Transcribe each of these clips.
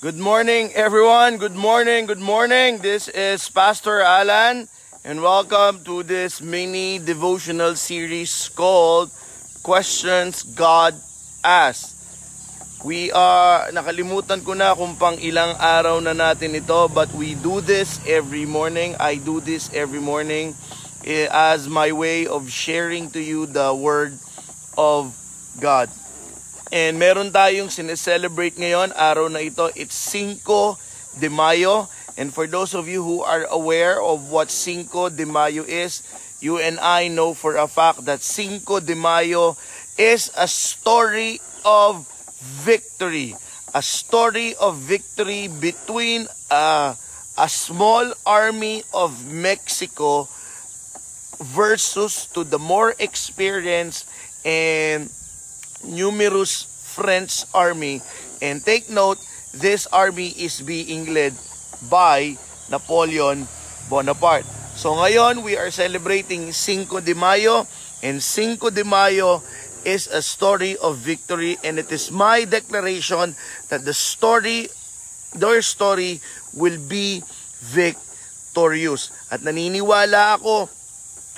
Good morning, everyone. Good morning. Good morning. This is Pastor Alan, and welcome to this mini devotional series called Questions God Asks. We are, nakalimutan ko na kung pang ilang araw na natin ito, but we do this every morning. I do this every morning eh, as my way of sharing to you the Word of God. And meron tayong sineselebrate ngayon, araw na ito. It's Cinco de Mayo. And for those of you who are aware of what Cinco de Mayo is, you and I know for a fact that Cinco de Mayo is a story of victory. A story of victory between uh, a small army of Mexico versus to the more experienced and numerous French army. And take note, this army is being led by Napoleon Bonaparte. So ngayon, we are celebrating Cinco de Mayo. And Cinco de Mayo is a story of victory. And it is my declaration that the story, their story will be victorious. At naniniwala ako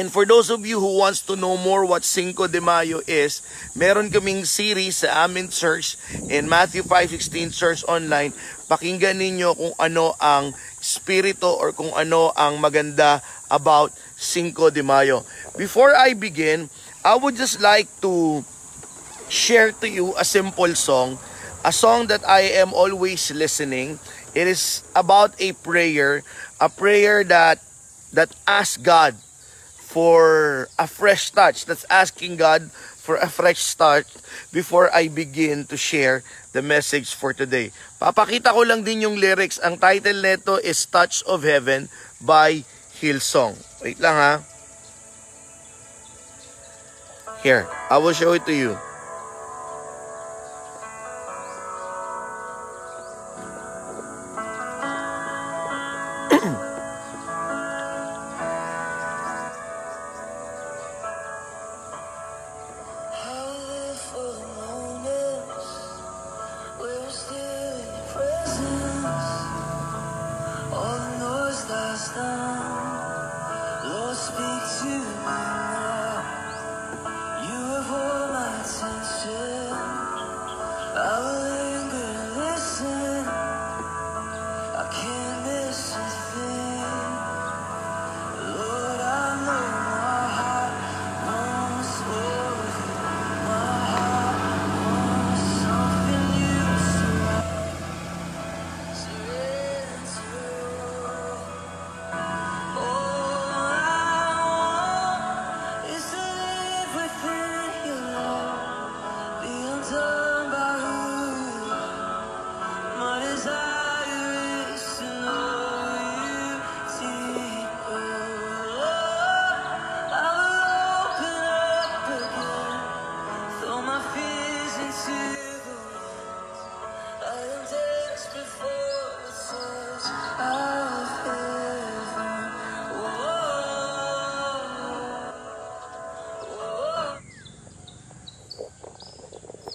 And for those of you who wants to know more what Cinco de Mayo is, meron kaming series sa amin church in Matthew 5.16 Church Online. Pakinggan ninyo kung ano ang spirito or kung ano ang maganda about Cinco de Mayo. Before I begin, I would just like to share to you a simple song, a song that I am always listening. It is about a prayer, a prayer that that asks God for a fresh touch. That's asking God for a fresh start before I begin to share the message for today. Papakita ko lang din yung lyrics. Ang title nito is Touch of Heaven by Hillsong. Wait lang ha. Here, I will show it to you. Speak to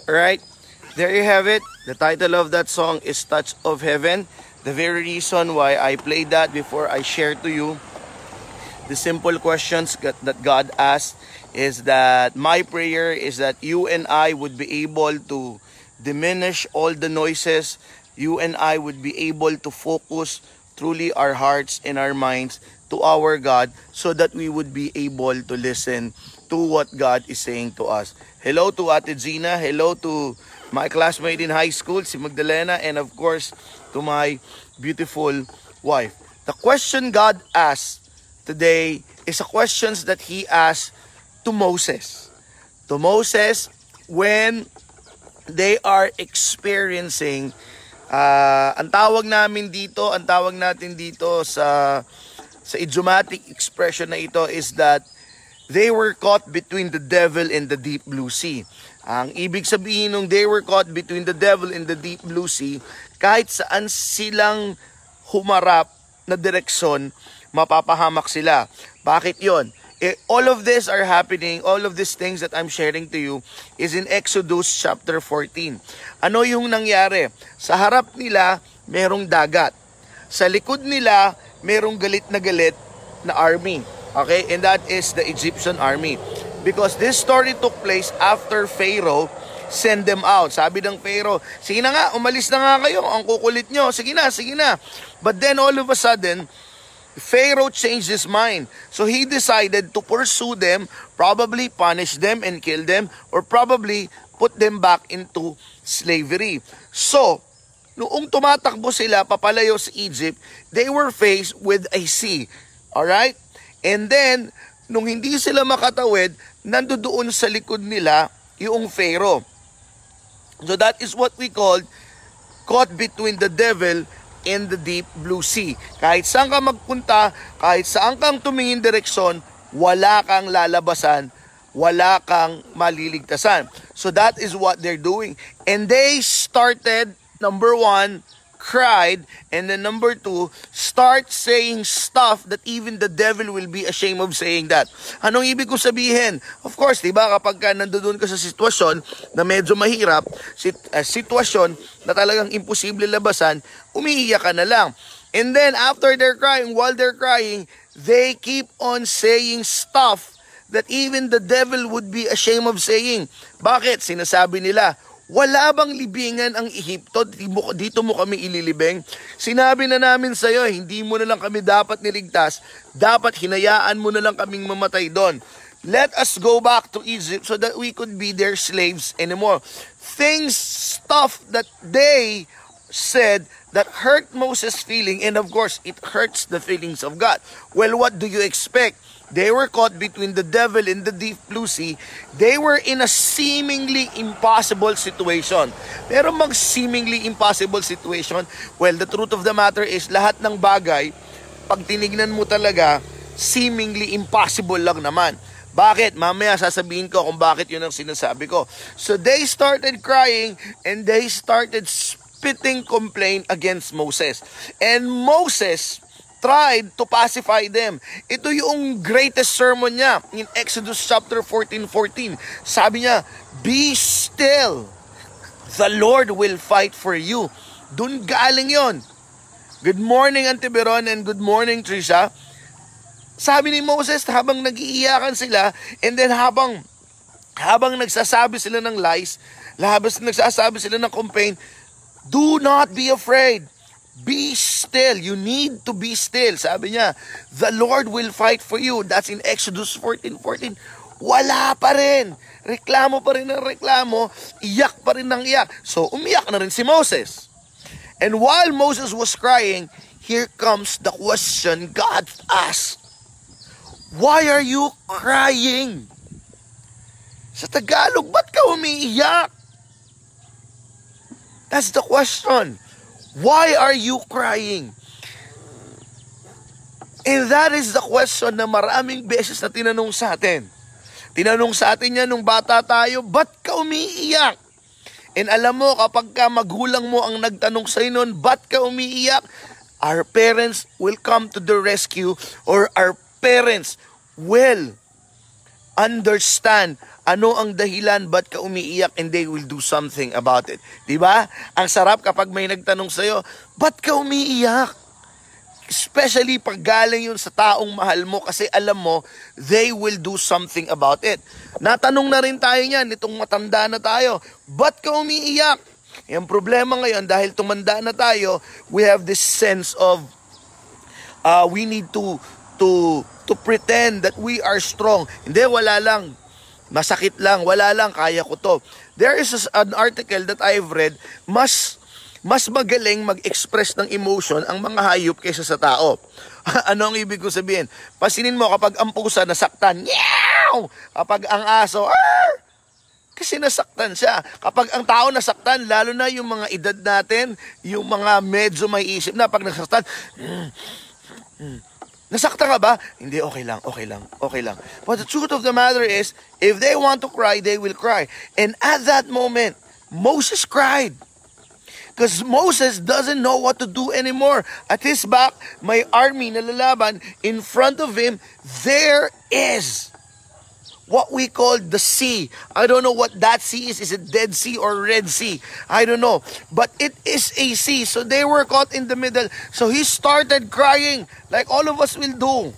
Alright, there you have it. The title of that song is Touch of Heaven. The very reason why I played that before I share to you the simple questions that God asked is that my prayer is that you and I would be able to diminish all the noises. You and I would be able to focus truly our hearts and our minds to our God so that we would be able to listen to what God is saying to us. Hello to Ate Gina. Hello to my classmate in high school, si Magdalena, and of course to my beautiful wife. The question God asked today is a questions that He asked to Moses. To Moses when they are experiencing uh, ang tawag namin dito, ang tawag natin dito sa sa idiomatic expression na ito is that they were caught between the devil and the deep blue sea. Ang ibig sabihin nung they were caught between the devil and the deep blue sea, kahit saan silang humarap na direksyon, mapapahamak sila. Bakit yon? Eh, all of this are happening, all of these things that I'm sharing to you is in Exodus chapter 14. Ano yung nangyari? Sa harap nila, merong dagat. Sa likod nila, merong galit na galit na army. Okay? And that is the Egyptian army. Because this story took place after Pharaoh send them out. Sabi ng Pharaoh, sige na nga, umalis na nga kayo. Ang kukulit nyo. Sige na, sige na. But then all of a sudden, Pharaoh changed his mind. So he decided to pursue them, probably punish them and kill them, or probably put them back into slavery. So, noong tumatakbo sila papalayo sa Egypt, they were faced with a sea. Alright? And then, nung hindi sila makatawid, nandoon sa likod nila yung Pharaoh. So that is what we call caught between the devil and the deep blue sea. Kahit saan ka magpunta, kahit saan kang tumingin direksyon, wala kang lalabasan, wala kang maliligtasan. So that is what they're doing. And they started, number one, cried, and then number two, start saying stuff that even the devil will be ashamed of saying that. Anong ibig ko sabihin? Of course, di ba, kapag ka nandoon ka sa sitwasyon na medyo mahirap, sit, uh, sitwasyon na talagang imposible labasan, umiiyak ka na lang. And then, after they're crying, while they're crying, they keep on saying stuff that even the devil would be ashamed of saying. Bakit? Sinasabi nila, wala bang libingan ang Ehipto? Dito mo kami ililibing? Sinabi na namin sa iyo, hindi mo na lang kami dapat niligtas. Dapat hinayaan mo na lang kaming mamatay doon. Let us go back to Egypt so that we could be their slaves anymore. Things, stuff that they said that hurt Moses' feeling and of course it hurts the feelings of God. Well, what do you expect? They were caught between the devil and the deep blue sea. They were in a seemingly impossible situation. Pero mag seemingly impossible situation, well, the truth of the matter is lahat ng bagay, pag tinignan mo talaga, seemingly impossible lang naman. Bakit? Mamaya sasabihin ko kung bakit yun ang sinasabi ko. So they started crying and they started spitting complaint against Moses. And Moses tried to pacify them. Ito yung greatest sermon niya in Exodus chapter 14, 14. Sabi niya, Be still. The Lord will fight for you. Doon galing yon. Good morning, Auntie Beron, and good morning, Trisha. Sabi ni Moses, habang nag-iiyakan sila, and then habang habang nagsasabi sila ng lies, labas nagsasabi sila ng complaint, do not be afraid. Be still. You need to be still. Sabi niya, the Lord will fight for you. That's in Exodus 14, 14. Wala pa rin. Reklamo pa rin ng reklamo. Iyak pa rin ng iyak. So, umiyak na rin si Moses. And while Moses was crying, here comes the question God asked. Why are you crying? Sa Tagalog, ba't ka umiiyak? That's the question. Why are you crying? And that is the question na maraming beses na tinanong sa atin. Tinanong sa atin yan nung bata tayo, ba't ka umiiyak? And alam mo, kapag ka magulang mo ang nagtanong sa noon, ba't ka umiiyak? Our parents will come to the rescue or our parents will understand ano ang dahilan ba't ka umiiyak and they will do something about it. 'Di ba? Ang sarap kapag may nagtanong sa iyo, ba't ka umiiyak? Especially pag galing yun sa taong mahal mo kasi alam mo, they will do something about it. Natanong na rin tayo niyan, itong matanda na tayo, ba't ka umiiyak? Yung problema ngayon, dahil tumanda na tayo, we have this sense of uh, we need to to to pretend that we are strong. Hindi, wala lang. Masakit lang, wala lang, kaya ko to. There is an article that I've read, mas mas magaling mag-express ng emotion ang mga hayop kaysa sa tao. ano ang ibig ko sabihin? Pasinin mo kapag ang pusa nasaktan, meow! Kapag ang aso, Arr! kasi nasaktan siya. Kapag ang tao nasaktan, lalo na yung mga edad natin, yung mga medyo may isip na pag nasaktan, mm, mm, Nasaktan ka ba? Hindi, okay lang, okay lang, okay lang. But the truth of the matter is, if they want to cry, they will cry. And at that moment, Moses cried. Because Moses doesn't know what to do anymore. At his back, may army na lalaban. In front of him, there is what we call the sea. I don't know what that sea is. Is it Dead Sea or Red Sea? I don't know. But it is a sea. So they were caught in the middle. So he started crying like all of us will do.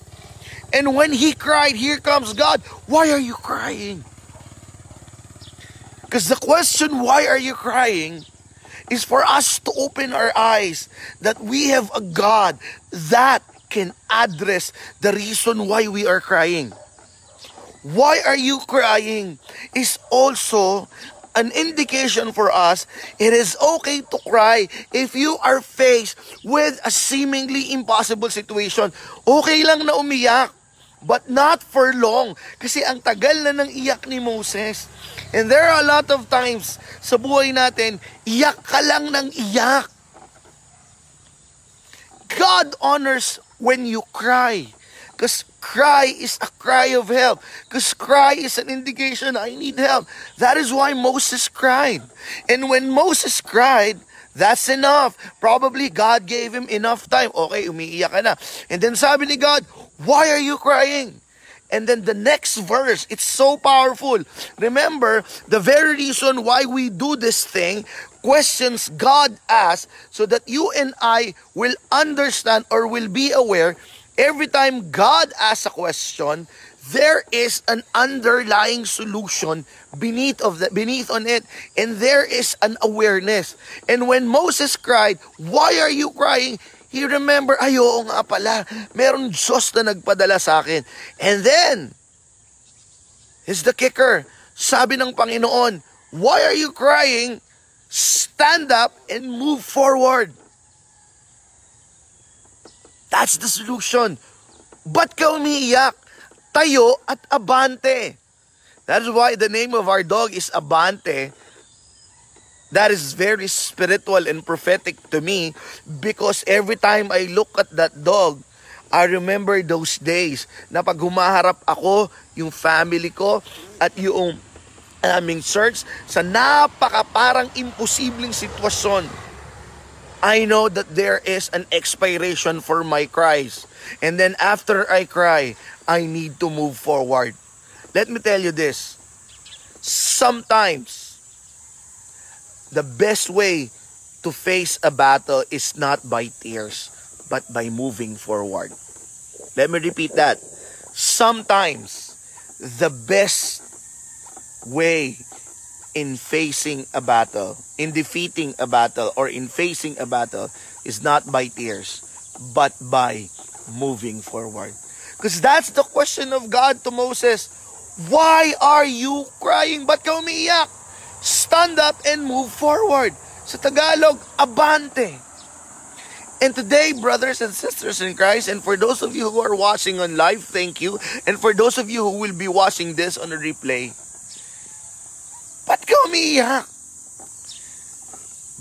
And when he cried, here comes God. Why are you crying? Because the question, why are you crying, is for us to open our eyes that we have a God that can address the reason why we are crying. Why are you crying is also an indication for us it is okay to cry if you are faced with a seemingly impossible situation. Okay lang na umiyak, but not for long. Kasi ang tagal na ng iyak ni Moses. And there are a lot of times sa buhay natin, iyak ka lang ng iyak. God honors when you cry. Because cry is a cry of help. Because cry is an indication I need help. That is why Moses cried. And when Moses cried, that's enough. Probably God gave him enough time. Okay, umiiyak ka na. And then sabi ni God, why are you crying? And then the next verse, it's so powerful. Remember, the very reason why we do this thing, questions God asks, so that you and I will understand or will be aware every time God asks a question, there is an underlying solution beneath of the beneath on it and there is an awareness. And when Moses cried why are you crying? He remember ay oo nga pala meron Diyos na nagpadala sa akin. And then is the kicker sabi ng Panginoon why are you crying? Stand up and move forward That's the solution. Ba't ka umiiyak? Tayo at abante. That is why the name of our dog is Abante. That is very spiritual and prophetic to me because every time I look at that dog, I remember those days na pag humaharap ako, yung family ko, at yung aming church sa napaka parang imposibleng sitwasyon. I know that there is an expiration for my cries. And then after I cry, I need to move forward. Let me tell you this. Sometimes, the best way to face a battle is not by tears, but by moving forward. Let me repeat that. Sometimes, the best way in facing a battle, in defeating a battle, or in facing a battle is not by tears, but by moving forward. Because that's the question of God to Moses. Why are you crying? Ba't ka umiiyak? Stand up and move forward. Sa Tagalog, abante. And today, brothers and sisters in Christ, and for those of you who are watching on live, thank you. And for those of you who will be watching this on a replay, umiiyak?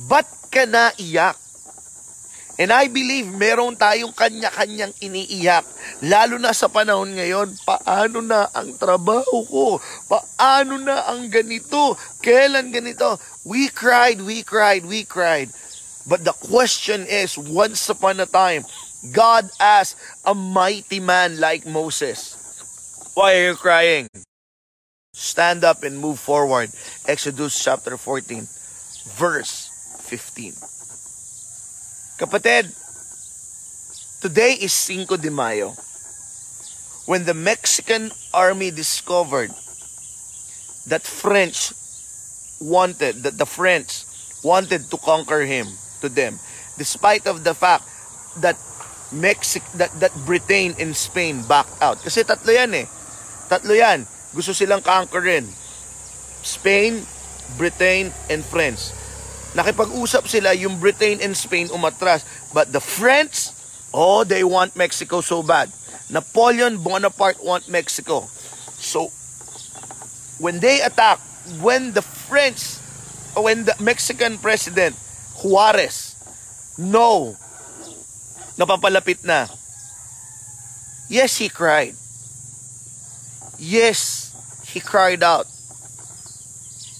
Ba't ka naiyak? And I believe meron tayong kanya-kanyang iniiyak. Lalo na sa panahon ngayon, paano na ang trabaho ko? Paano na ang ganito? Kailan ganito? We cried, we cried, we cried. But the question is, once upon a time, God asked a mighty man like Moses, Why are you crying? Stand up and move forward. Exodus chapter 14, verse 15. Kapatid, today is Cinco de Mayo. When the Mexican army discovered that French wanted, that the French wanted to conquer him, to them, despite of the fact that Mexic that, that Britain and Spain backed out. Kasi tatlo yan eh. Tatlo yan. Gusto silang conquerin. Spain, Britain, and France. Nakipag-usap sila, yung Britain and Spain umatras. But the French, oh, they want Mexico so bad. Napoleon Bonaparte want Mexico. So, when they attack, when the French, when the Mexican President, Juarez, no, napapalapit na. Yes, he cried. Yes, he cried out.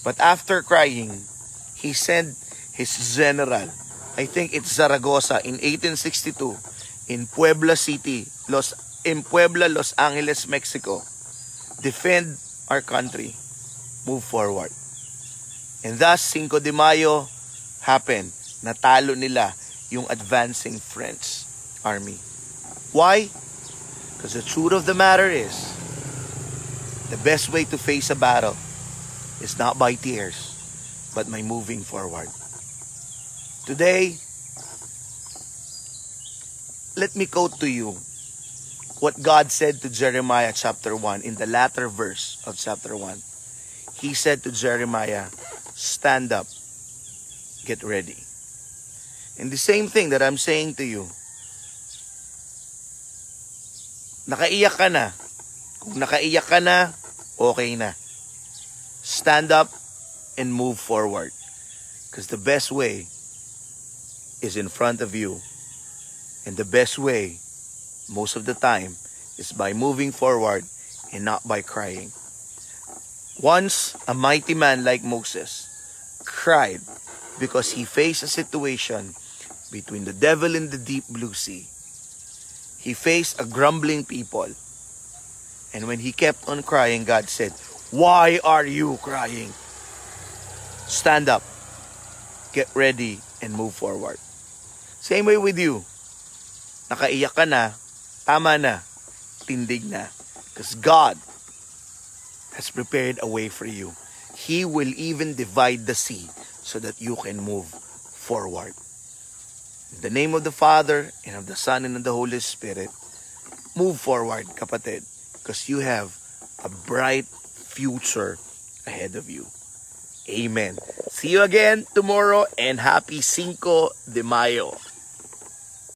But after crying, he sent his general, I think it's Zaragoza in 1862 in Puebla City, Los in Puebla, Los Angeles, Mexico. Defend our country. Move forward. And thus, Cinco de Mayo happened. Natalo nila yung advancing French army. Why? Because the truth of the matter is, the best way to face a battle is not by tears, but by moving forward. Today, let me quote to you what God said to Jeremiah chapter 1 in the latter verse of chapter 1. He said to Jeremiah, Stand up, get ready. And the same thing that I'm saying to you, nakaiyak ka na. Kung nakaiyak ka na, okay na. Stand up and move forward. Because the best way is in front of you. And the best way, most of the time, is by moving forward and not by crying. Once, a mighty man like Moses cried because he faced a situation between the devil and the deep blue sea. He faced a grumbling people. And when he kept on crying, God said, Why are you crying? Stand up, get ready, and move forward. Same way with you. Nakaiyak ka na, tama na, tindig na. Because God has prepared a way for you. He will even divide the sea so that you can move forward. In the name of the Father, and of the Son, and of the Holy Spirit, move forward, kapatid, because you have a bright future ahead of you. Amen. See you again tomorrow and happy Cinco de Mayo.